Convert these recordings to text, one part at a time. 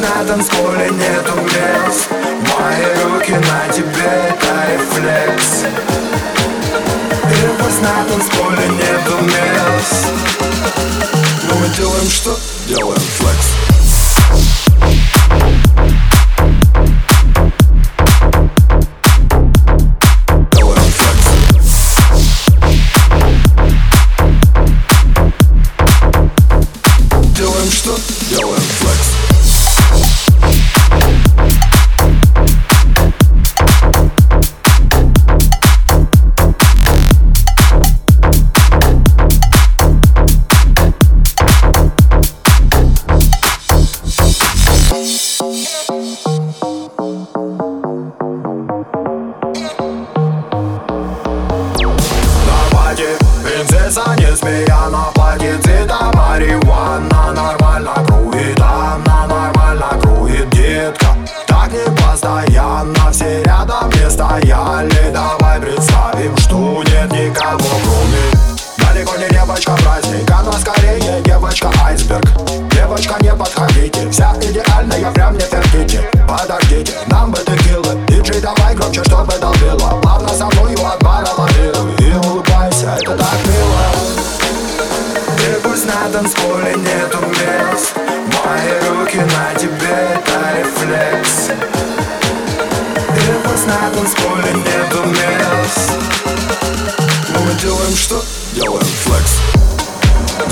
на танцполе нету мест Мои руки на тебе, это рефлекс И пусть на танцполе нету мест Но мы делаем что? Делаем флекс не змея На платье цвета марихуана Нормально круит она, нормально круит детка. Так не постоянно, все рядом не стояли. Давай представим, что нет никого кроме Далеко не девочка праздник, она скорее девочка айсберг. Девочка не подходите, вся идеальная, прям не терпите Подождите, нам бы текилы Диджей давай громче, чтобы танцполе нету мест. Мои руки на тебе, это рефлекс. И пусть на танцполе нету мест. Мы делаем что? Делаем флекс.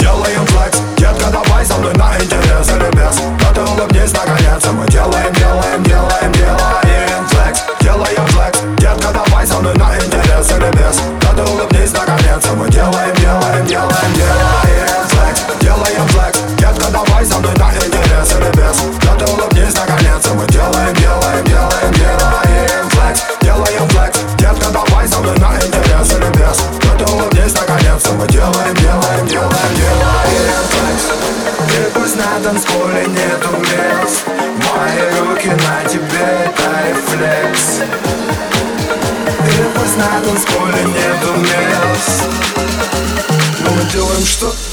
Делаем флекс, детка, давай со мной на интерес или без Да ты улыбнись наконец, а мы делаем, делаем, делаем, делаем флекс. Делаем флекс, детка, давай со мной на интерес или со мной на интерес или без Да ты улыбнись наконец, а мы делаем, делаем, делаем, делаем флекс Делаем флекс, детка, давай со мной на интерес или без Да ты улыбнись наконец, а мы делаем, делаем, делаем, делаем флекс И пусть на танцполе нету мест. Мои руки на тебе, это рефлекс. И пусть на танцполе нету мест. Но мы делаем что?